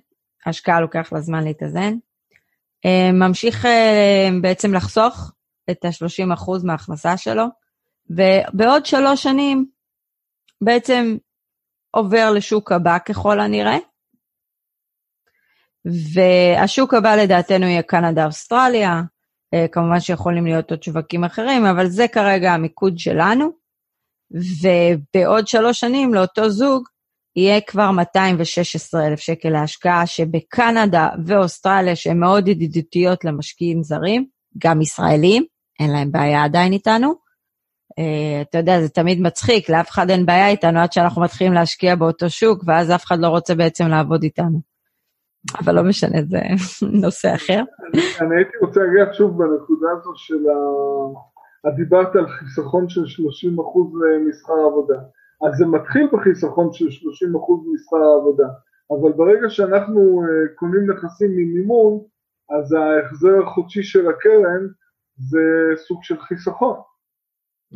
השקעה לוקח לה זמן להתאזן, ממשיך בעצם לחסוך את ה-30% מההכנסה שלו, ובעוד שלוש שנים בעצם עובר לשוק הבא ככל הנראה, והשוק הבא לדעתנו יהיה קנדה-אוסטרליה, אה, כמובן שיכולים להיות עוד שווקים אחרים, אבל זה כרגע המיקוד שלנו, ובעוד שלוש שנים לאותו זוג יהיה כבר 216 אלף שקל להשקעה, שבקנדה ואוסטרליה, שהן מאוד ידידותיות למשקיעים זרים, גם ישראלים, אין להם בעיה עדיין איתנו. Uh, אתה יודע, זה תמיד מצחיק, לאף אחד אין בעיה איתנו עד שאנחנו מתחילים להשקיע באותו שוק, ואז אף אחד לא רוצה בעצם לעבוד איתנו. אבל לא משנה, זה (laughs) נושא אחר. אני הייתי רוצה להגיע שוב בנקודה הזו של ה... את דיברת על חיסכון של 30 אחוז משכר העבודה. אז זה מתחיל בחיסכון של 30 אחוז משכר העבודה, אבל ברגע שאנחנו אה, קונים נכסים ממימון, אז ההחזר החודשי של הקרן זה סוג של חיסכון.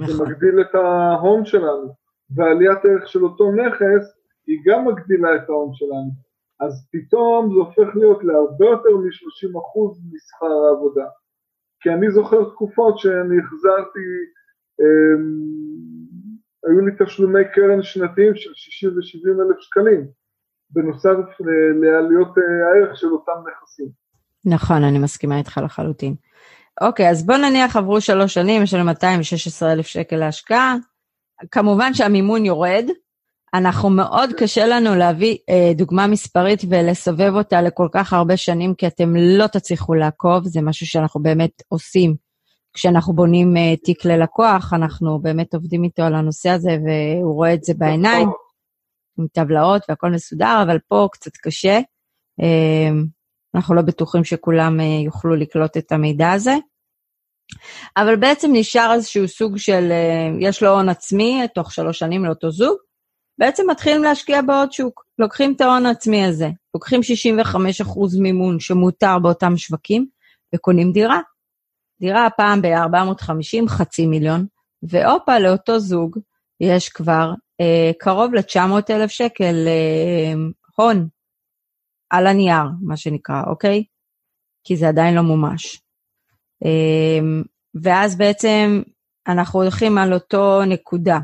זה נכון. מגדיל את ההון שלנו, ועליית ערך של אותו נכס היא גם מגדילה את ההון שלנו. אז פתאום זה הופך להיות להרבה יותר מ-30% משכר העבודה. כי אני זוכר תקופות שאני החזרתי, אה, היו לי תשלומי קרן שנתיים של 60 ו-70 אלף שקלים, בנוסף לעלויות אה, הערך של אותם נכסים. נכון, אני מסכימה איתך לחלוטין. אוקיי, אז בוא נניח עברו שלוש שנים, יש לנו 216 אלף שקל להשקעה. כמובן שהמימון יורד, אנחנו מאוד קשה לנו להביא אה, דוגמה מספרית ולסובב אותה לכל כך הרבה שנים, כי אתם לא תצליחו לעקוב, זה משהו שאנחנו באמת עושים. כשאנחנו בונים אה, תיק ללקוח, אנחנו באמת עובדים איתו על הנושא הזה, והוא רואה את זה בעיניים, עם טבלאות והכל מסודר, אבל פה קצת קשה. אה, אנחנו לא בטוחים שכולם אה, יוכלו לקלוט את המידע הזה. אבל בעצם נשאר איזשהו סוג של, אה, יש לו הון עצמי תוך שלוש שנים לאותו זוג, בעצם מתחילים להשקיע בעוד שוק. לוקחים את ההון העצמי הזה, לוקחים 65% מימון שמותר באותם שווקים, וקונים דירה. דירה הפעם ב-450, חצי מיליון, והופה, לאותו זוג יש כבר אה, קרוב ל-900,000 שקל אה, הון על הנייר, מה שנקרא, אוקיי? כי זה עדיין לא מומש. אה, ואז בעצם אנחנו הולכים על אותו נקודה.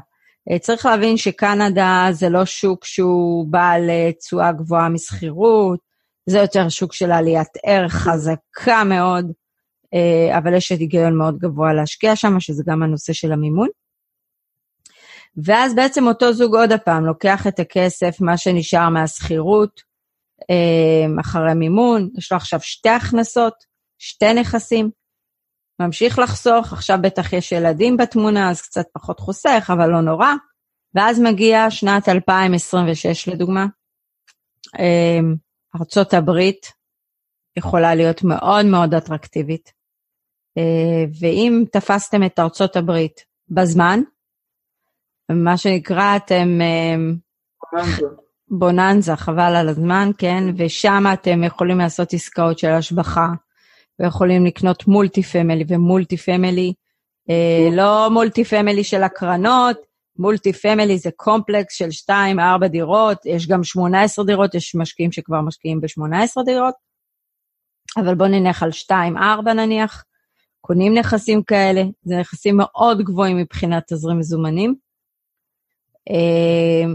אה, צריך להבין שקנדה זה לא שוק שהוא בעל אה, תשואה גבוהה משכירות, זה יותר שוק של עליית ערך חזקה מאוד, אה, אבל יש היגיון מאוד גבוה להשקיע שם, שזה גם הנושא של המימון. ואז בעצם אותו זוג עוד הפעם לוקח את הכסף, מה שנשאר מהשכירות, אחרי מימון, יש לו עכשיו שתי הכנסות, שתי נכסים, ממשיך לחסוך, עכשיו בטח יש ילדים בתמונה, אז קצת פחות חוסך, אבל לא נורא. ואז מגיע שנת 2026 לדוגמה. אמ, ארצות הברית יכולה להיות מאוד מאוד אטרקטיבית. אה, ואם תפסתם את ארצות הברית בזמן, מה שנקרא, אתם... בוננזה. בוננזה, חבל על הזמן, כן? ושם אתם יכולים לעשות עסקאות של השבחה, ויכולים לקנות multi family ו multi family, אה, לא multi family של הקרנות, multi family זה קומפלקס של 2-4 דירות, יש גם 18 דירות, יש משקיעים שכבר משקיעים ב-18 דירות, אבל בואו נניח על 2-4 נניח, קונים נכסים כאלה, זה נכסים מאוד גבוהים מבחינת תזרים מזומנים. אה,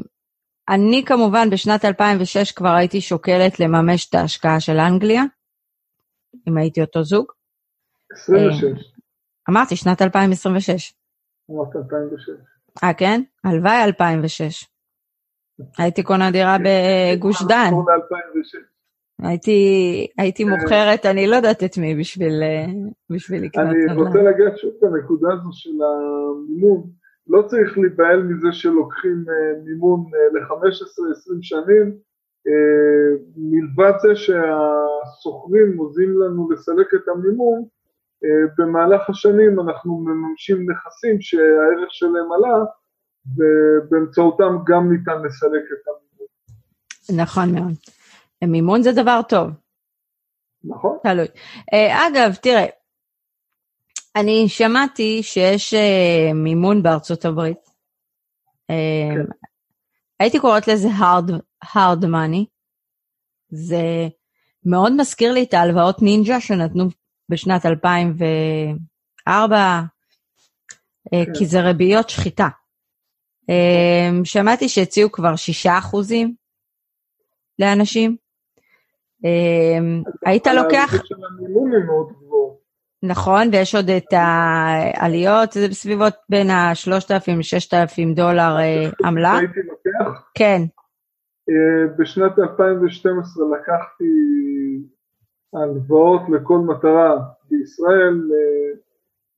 אני כמובן בשנת 2006 כבר הייתי שוקלת לממש את ההשקעה של אנגליה, אם הייתי אותו זוג. 26. אמרתי, שנת 2026. אמרת 2006. אה, כן? הלוואי 2006. הייתי קונה דירה בגוש דן. הייתי, הייתי כן. מוכרת, אני לא יודעת את מי בשביל, אה, בשביל לקנות אני נדל"ן. רוצה לגעת שוב את הנקודה הזו של המימון. לא צריך להיבהל מזה שלוקחים אה, מימון אה, ל-15-20 שנים. אה, מלבד זה שהסוחרים עוזרים לנו לסלק את המימון, אה, במהלך השנים אנחנו מממשים נכסים שהערך שלהם עלה, ובאמצעותם גם ניתן לסלק את המימון. נכון מאוד. מימון זה דבר טוב, נכון? תלוי. אה, אגב, תראה, אני שמעתי שיש מימון בארצות הברית. כן. הייתי קוראת לזה hard, hard money. זה מאוד מזכיר לי את ההלוואות נינג'ה שנתנו בשנת 2004, אה, כן. כי זה ריביות שחיטה. אה, שמעתי שהציעו כבר 6 אחוזים לאנשים. אה, היית לוקח... נכון, ויש עוד את העליות, זה בסביבות בין ה-3,000 ל-6,000 דולר עמלה. כן, בשנת 2012 לקחתי הלוואות לכל מטרה בישראל אה,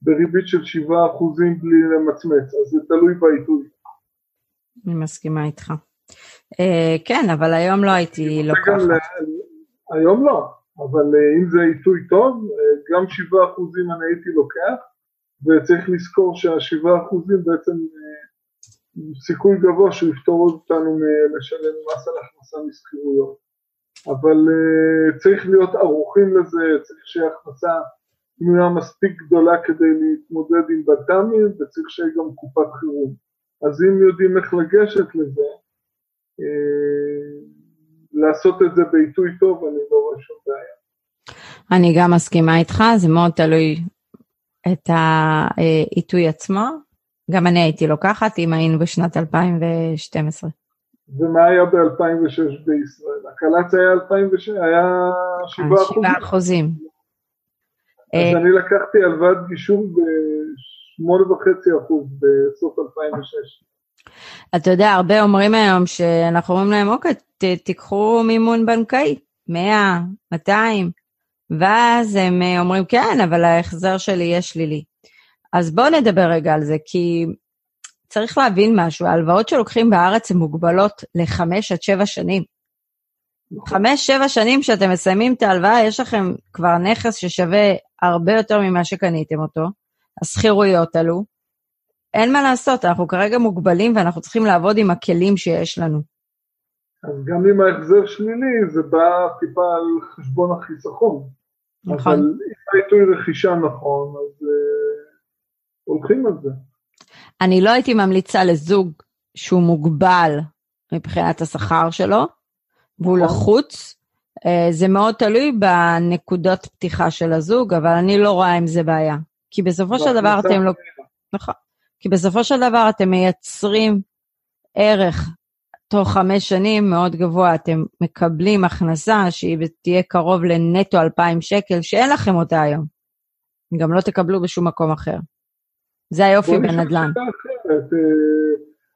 בריבית של 7% בלי למצמץ, אז זה תלוי בעיתוי. אני מסכימה איתך. אה, כן, אבל היום לא הייתי לוקחת. היום לא, אבל אה, אם זה עיתוי טוב, אה, גם 7% אני הייתי לוקח, וצריך לזכור שה-7% בעצם אה, סיכוי גבוה שהוא יפתור אותנו מלשלם מס על הכנסה משכירויות. אבל uh, צריך להיות ערוכים לזה, צריך שיהיה הכנסה פנויה מספיק גדולה כדי להתמודד עם בלת"מים, וצריך שיהיה גם קופת חירום. אז אם יודעים איך לגשת לזה, uh, לעשות את זה בעיתוי טוב, אני לא רואה שום בעיה. אני גם מסכימה איתך, זה מאוד תלוי את העיתוי עצמו. גם אני הייתי לוקחת אם היינו בשנת 2012. ומה היה ב-2006 בישראל? הקל"צ היה 2006, היה 7 אחוזים. 7 אחוזים. אז אני לקחתי הלוואת גישור ב-8.5 אחוז בסוף 2006. אתה יודע, הרבה אומרים היום שאנחנו אומרים להם, אוקיי, תיקחו מימון בנקאי, 100, 200, ואז הם אה, אומרים, כן, אבל ההחזר שלי יהיה שלילי. אז בואו נדבר רגע על זה, כי צריך להבין משהו, ההלוואות שלוקחים בארץ הן מוגבלות לחמש עד שבע שנים. חמש, שבע שנים שאתם מסיימים את ההלוואה, יש לכם כבר נכס ששווה הרבה יותר ממה שקניתם אותו, השכירויות עלו, אין מה לעשות, אנחנו כרגע מוגבלים ואנחנו צריכים לעבוד עם הכלים שיש לנו. אז גם אם ההחזר שלילי, זה בא טיפה על חשבון החיסכון. נכון. אבל אם העיתוי רכישה נכון, אז uh, הולכים על זה. אני לא הייתי ממליצה לזוג שהוא מוגבל מבחינת השכר שלו, והוא נכון. לחוץ. אה, זה מאוד תלוי בנקודות פתיחה של הזוג, אבל אני לא רואה עם זה בעיה. כי בסופו של דבר אתם לא... נכון. כי בסופו של דבר אתם מייצרים ערך תוך חמש שנים מאוד גבוה, אתם מקבלים הכנסה שהיא תהיה קרוב לנטו 2,000 שקל, שאין לכם אותה היום. גם לא תקבלו בשום מקום אחר. זה היופי בנדל"ן. אה,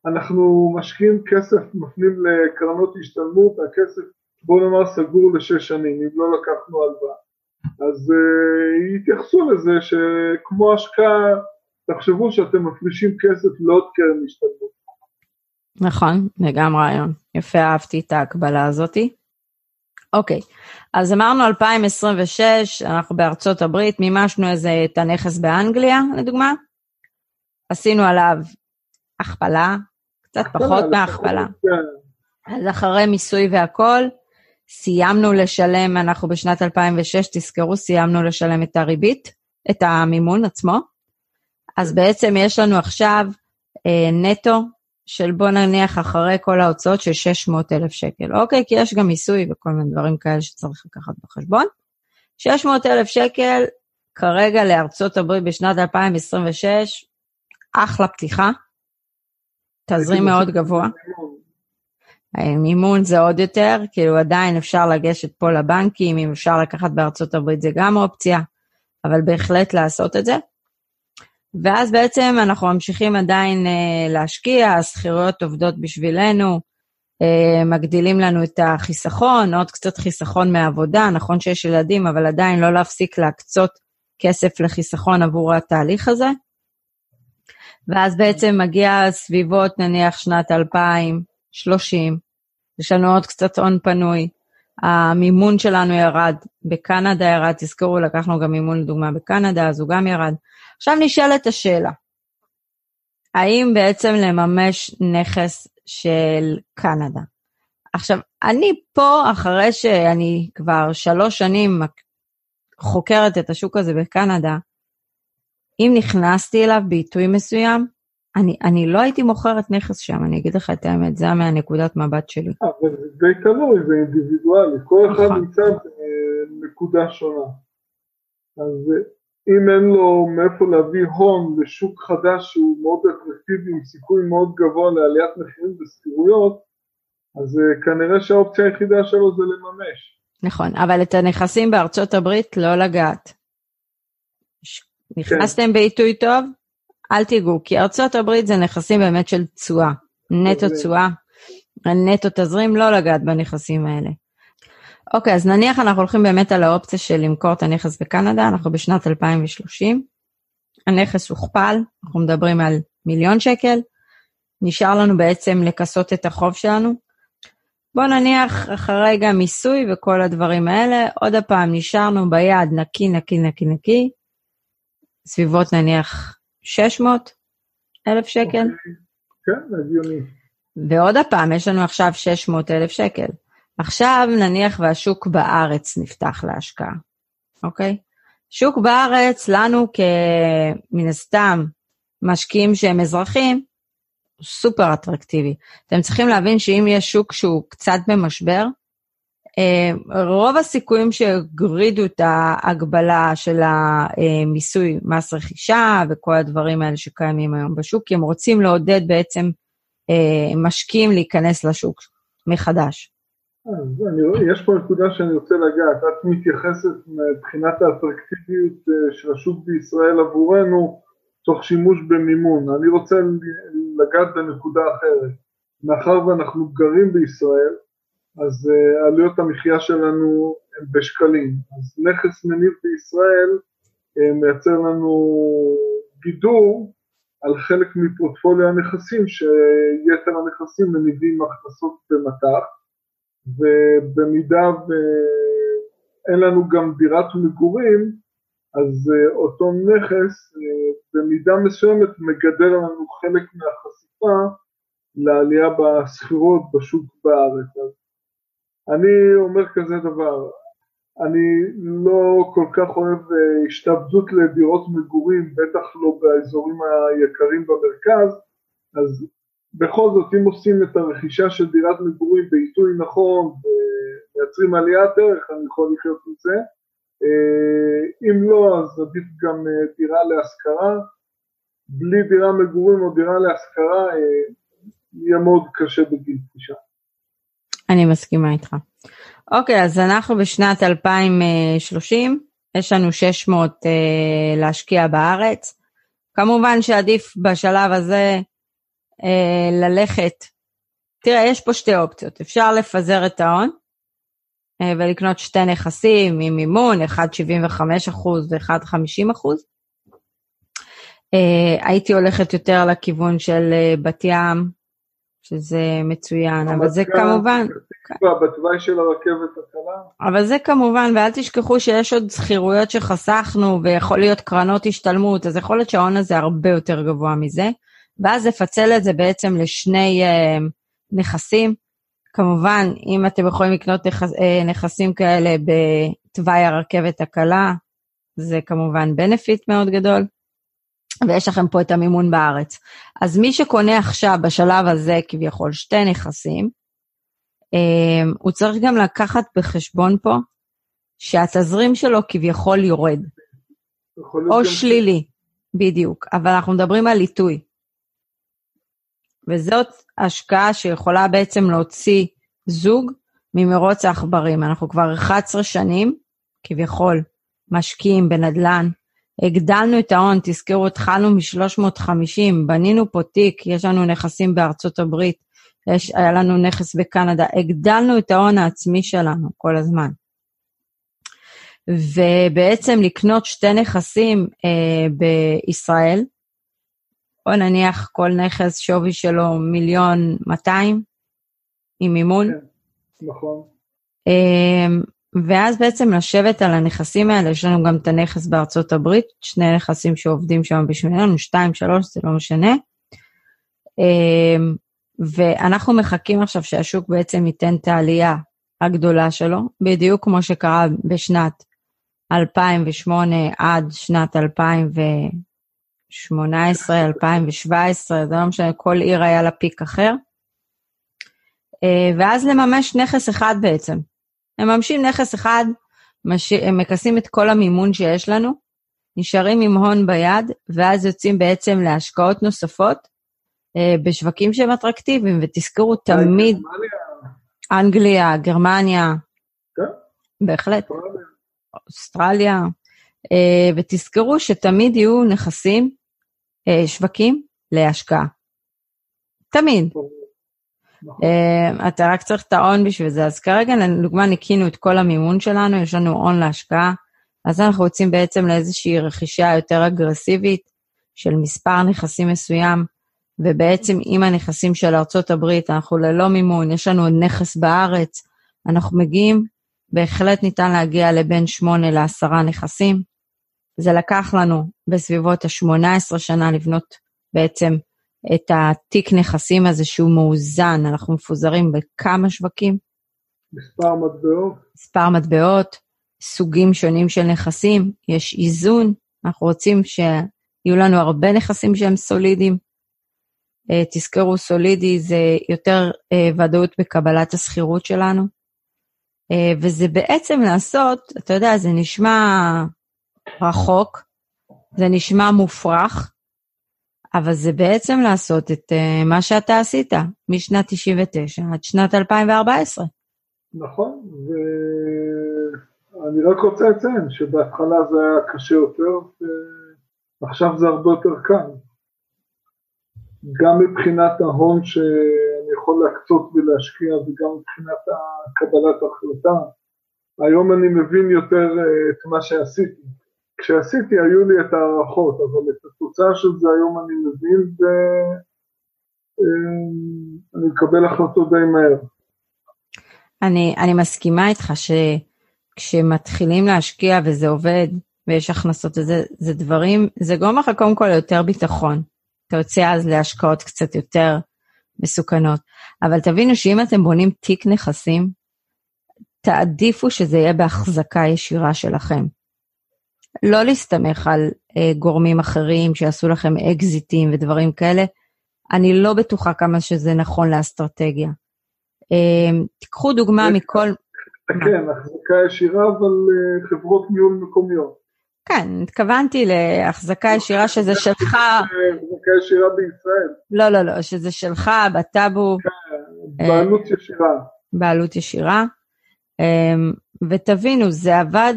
אנחנו משקיעים כסף, מפנים לקרנות השתלמות, הכסף, בוא נאמר, סגור לשש שנים, אם לא לקחנו הלוואה. אז uh, יתייחסו לזה שכמו השקעה, תחשבו שאתם מפרישים כסף לעוד קרן השתלמות. נכון, זה גם רעיון. יפה, אהבתי את ההקבלה הזאתי. אוקיי, אז אמרנו 2026, אנחנו בארצות הברית, מימשנו איזה, את הנכס באנגליה, לדוגמה. עשינו עליו הכפלה, קצת פחות מהכפלה. כן. אז אחרי מיסוי והכול, סיימנו לשלם, אנחנו בשנת 2006, תזכרו, סיימנו לשלם את הריבית, את המימון עצמו. אז בעצם יש לנו עכשיו אה, נטו של בוא נניח אחרי כל ההוצאות של 600 אלף שקל, אוקיי? כי יש גם מיסוי וכל מיני דברים כאלה שצריך לקחת בחשבון. 600 אלף שקל כרגע לארצות הברית בשנת 2026, אחלה פתיחה, תזרים מאוד גבוה. מימון זה עוד יותר, כאילו עדיין אפשר לגשת פה לבנקים, אם אפשר לקחת בארצות הברית זה גם אופציה, אבל בהחלט לעשות את זה. ואז בעצם אנחנו ממשיכים עדיין אה, להשקיע, השכירויות עובדות בשבילנו, אה, מגדילים לנו את החיסכון, עוד קצת חיסכון מעבודה, נכון שיש ילדים, אבל עדיין לא להפסיק להקצות כסף לחיסכון עבור התהליך הזה. ואז בעצם מגיע סביבות נניח שנת 2030, יש לנו עוד קצת הון פנוי, המימון שלנו ירד, בקנדה ירד, תזכרו, לקחנו גם מימון לדוגמה בקנדה, אז הוא גם ירד. עכשיו נשאלת השאלה, האם בעצם לממש נכס של קנדה? עכשיו, אני פה, אחרי שאני כבר שלוש שנים חוקרת את השוק הזה בקנדה, אם נכנסתי אליו בעיתוי מסוים, אני, אני לא הייתי מוכרת נכס שם, אני אגיד לך את האמת, זה מהנקודת מבט שלי. אבל זה תלוי, זה אינדיבידואלי, כל אחד נכון. נמצא בנקודה שונה. אז אם אין לו מאיפה להביא הון לשוק חדש שהוא מאוד אטרקטיבי עם סיכוי מאוד גבוה לעליית מחירים ושכירויות, אז uh, כנראה שהאופציה היחידה שלו זה לממש. נכון, אבל את הנכסים בארצות הברית לא לגעת. נכנסתם כן. בעיתוי טוב? אל תיגעו, כי ארצות הברית זה נכסים באמת של תשואה, נטו תשואה, נטו תזרים, לא לגעת בנכסים האלה. אוקיי, אז נניח אנחנו הולכים באמת על האופציה של למכור את הנכס בקנדה, אנחנו בשנת 2030, הנכס הוכפל, אנחנו מדברים על מיליון שקל, נשאר לנו בעצם לכסות את החוב שלנו. בואו נניח אחרי גם מיסוי וכל הדברים האלה, עוד הפעם נשארנו ביד נקי, נקי, נקי, נקי, סביבות נניח 600 אלף שקל. Okay. אוקיי. כן, הגיוני. ועוד הפעם, יש לנו עכשיו 600 אלף שקל. עכשיו נניח והשוק בארץ נפתח להשקעה, אוקיי? שוק בארץ, לנו כמן הסתם משקיעים שהם אזרחים, סופר אטרקטיבי. אתם צריכים להבין שאם יש שוק שהוא קצת במשבר, רוב הסיכויים שהגרידו את ההגבלה של המיסוי מס רכישה וכל הדברים האלה שקיימים היום בשוק, כי הם רוצים לעודד בעצם אה, משקיעים להיכנס לשוק מחדש. אני, יש פה נקודה שאני רוצה לגעת, את מתייחסת מבחינת האטרקטיביות אה, של השוק בישראל עבורנו תוך שימוש במימון, אני רוצה לגעת בנקודה אחרת, מאחר ואנחנו גרים בישראל, אז uh, עלויות המחיה שלנו הן בשקלים, אז נכס מניב בישראל uh, מייצר לנו גידור על חלק מפורטפוליו הנכסים, שיתר הנכסים מניבים הכנסות במטח, ובמידה ואין לנו גם דירת מגורים, אז uh, אותו נכס uh, במידה מסוימת מגדל לנו חלק מהחשיפה לעלייה בסחירות בשוק בארץ. אז אני אומר כזה דבר, אני לא כל כך אוהב uh, השתעבדות לדירות מגורים, בטח לא באזורים היקרים במרכז, אז בכל זאת, אם עושים את הרכישה של דירת מגורים בעיתוי נכון ומייצרים עליית ערך, אני יכול לחיות עם זה. אה, אם לא, אז עדיף גם אה, דירה להשכרה. בלי דירה מגורים או דירה להשכרה, אה, יהיה מאוד קשה בגיל פרישה. אני מסכימה איתך. אוקיי, אז אנחנו בשנת 2030, יש לנו 600 להשקיע בארץ. כמובן שעדיף בשלב הזה אה, ללכת, תראה, יש פה שתי אופציות, אפשר לפזר את ההון אה, ולקנות שתי נכסים עם מימון, אחד 75 אחוז ואחד 50 אחוז. אה, הייתי הולכת יותר לכיוון של אה, בת ים, שזה מצוין, אבל זה כמובן... בתוואי של הרכבת הקלה. אבל זה כמובן, ואל תשכחו שיש עוד שכירויות שחסכנו, ויכול להיות קרנות השתלמות, אז יכול להיות שההון הזה הרבה יותר גבוה מזה, ואז לפצל את זה בעצם לשני uh, נכסים. כמובן, אם אתם יכולים לקנות נכס, uh, נכסים כאלה בתוואי הרכבת הקלה, זה כמובן בנפיט מאוד גדול. ויש לכם פה את המימון בארץ. אז מי שקונה עכשיו, בשלב הזה, כביכול שתי נכסים, אה, הוא צריך גם לקחת בחשבון פה שהתזרים שלו כביכול יורד. או שלילי, בדיוק, אבל אנחנו מדברים על עיתוי. וזאת השקעה שיכולה בעצם להוציא זוג ממרוץ העכברים. אנחנו כבר 11 שנים, כביכול, משקיעים בנדל"ן, הגדלנו את ההון, תזכרו, התחלנו מ-350, בנינו פה תיק, יש לנו נכסים בארצות הברית, יש, היה לנו נכס בקנדה, הגדלנו את ההון העצמי שלנו כל הזמן. ובעצם לקנות שתי נכסים אה, בישראל, או נניח כל נכס שווי שלו מיליון 200 עם מימון. כן, נכון. אה, ואז בעצם לשבת על הנכסים האלה, יש לנו גם את הנכס בארצות הברית, שני נכסים שעובדים שם בשבילנו, שתיים, שלוש, זה לא משנה. אמ, ואנחנו מחכים עכשיו שהשוק בעצם ייתן את העלייה הגדולה שלו, בדיוק כמו שקרה בשנת 2008 עד שנת 2018, 2017, זה לא משנה, כל עיר היה לה פיק אחר. אה, ואז לממש נכס אחד בעצם. הם ממשים נכס אחד, מש... הם מכסים את כל המימון שיש לנו, נשארים עם הון ביד, ואז יוצאים בעצם להשקעות נוספות אה, בשווקים שהם אטרקטיביים, ותזכרו תמיד... אנגליה, גרמניה, כן. בהחלט, אוסטרליה, אה, ותזכרו שתמיד יהיו נכסים, אה, שווקים להשקעה. תמיד. נכון. אה, אתה רק צריך את ההון בשביל זה. אז כרגע, לדוגמה, ניקינו את כל המימון שלנו, יש לנו הון להשקעה, אז אנחנו יוצאים בעצם לאיזושהי רכישה יותר אגרסיבית של מספר נכסים מסוים, ובעצם עם הנכסים של ארצות הברית, אנחנו ללא מימון, יש לנו עוד נכס בארץ, אנחנו מגיעים, בהחלט ניתן להגיע לבין שמונה לעשרה נכסים. זה לקח לנו בסביבות ה-18 שנה לבנות בעצם את התיק נכסים הזה שהוא מאוזן, אנחנו מפוזרים בכמה שווקים. מספר מטבעות. מספר מטבעות, סוגים שונים של נכסים, יש איזון, אנחנו רוצים שיהיו לנו הרבה נכסים שהם סולידיים. Uh, תזכרו, סולידי זה יותר uh, ודאות בקבלת השכירות שלנו, uh, וזה בעצם לעשות, אתה יודע, זה נשמע רחוק, זה נשמע מופרך, אבל זה בעצם לעשות את uh, מה שאתה עשית משנת 99 עד שנת 2014. נכון, ואני רק רוצה לציין שבהתחלה זה היה קשה יותר, ועכשיו זה הרבה יותר קל. גם מבחינת ההון שאני יכול להקצות ולהשקיע וגם מבחינת קבלת ההחלטה. היום אני מבין יותר אה, את מה שעשיתי. כשעשיתי היו לי את ההערכות, אבל את התוצאה של זה היום אני מבין ואני אה, מקבל החלטות די מהר. אני, אני מסכימה איתך שכשמתחילים להשקיע וזה עובד ויש הכנסות לזה, זה דברים, זה גורם לך קודם כל ליותר ביטחון. אתה יוצא אז להשקעות קצת יותר מסוכנות. אבל תבינו שאם אתם בונים תיק נכסים, תעדיפו שזה יהיה בהחזקה ישירה שלכם. לא להסתמך על אה, גורמים אחרים שיעשו לכם אקזיטים ודברים כאלה. אני לא בטוחה כמה שזה נכון לאסטרטגיה. אה, תיקחו דוגמה מכל... כן, החזקה ישירה, אבל אה, חברות ניהול מקומיות. כן, התכוונתי להחזקה ישירה שזה שלך. החזקה ישירה בישראל. לא, לא, לא, שזה שלך, בטאבו. כן, בעלות ישירה. בעלות ישירה. אמ, ותבינו, זה עבד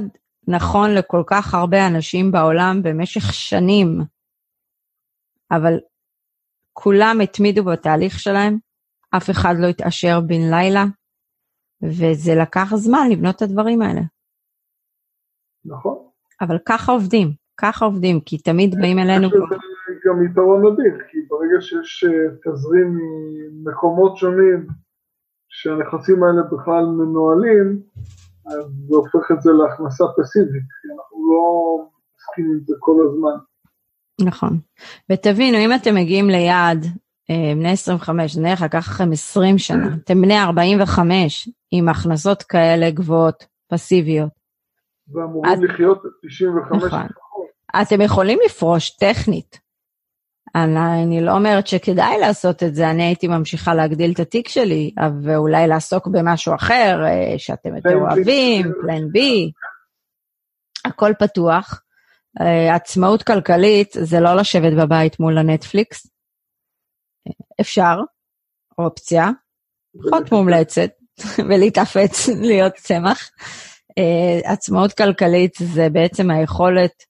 נכון לכל כך הרבה אנשים בעולם במשך שנים, אבל כולם התמידו בתהליך שלהם, אף אחד לא התעשר בן לילה, וזה לקח זמן לבנות את הדברים האלה. נכון. אבל ככה עובדים, ככה עובדים, כי תמיד באים אלינו... גם יתרון אדיר, כי ברגע שיש אה, תזרים ממקומות שונים שהנכסים האלה בכלל מנוהלים, זה הופך את זה להכנסה פסיבית, כי אנחנו לא עוסקים עם זה כל הזמן. נכון. ותבינו, אם אתם מגיעים ליעד, אה, בני 25, נניח לקח לכם 20 שנה, אתם בני 45 עם הכנסות כאלה גבוהות, פסיביות. ואמורים את... לחיות 95 נכון. אתם יכולים לפרוש טכנית. אני, אני לא אומרת שכדאי לעשות את זה, אני הייתי ממשיכה להגדיל את התיק שלי, ואולי לעסוק במשהו אחר אה, שאתם יותר אוהבים, פלן בי, הכל פתוח. אה, עצמאות כלכלית זה לא לשבת בבית מול הנטפליקס. אפשר, אופציה, פחות מומלצת, (laughs) ולהתאפץ להיות צמח. אה, עצמאות כלכלית זה בעצם היכולת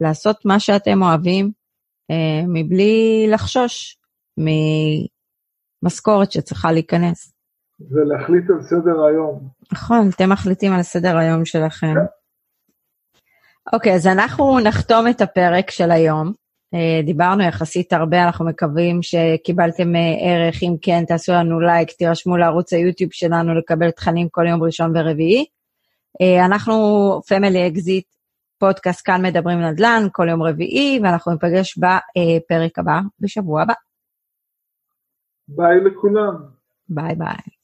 לעשות מה שאתם אוהבים, מבלי לחשוש ממשכורת שצריכה להיכנס. ולהחליט על סדר היום. נכון, אתם מחליטים על סדר היום שלכם. כן. אוקיי, אז אנחנו נחתום את הפרק של היום. אה, דיברנו יחסית הרבה, אנחנו מקווים שקיבלתם אה, ערך, אם כן, תעשו לנו לייק, תירשמו לערוץ היוטיוב שלנו לקבל תכנים כל יום ראשון ורביעי. אנחנו Family Exit פודקאסט כאן מדברים נדל"ן כל יום רביעי, ואנחנו ניפגש בפרק הבא בשבוע הבא. ביי לכולם. ביי ביי.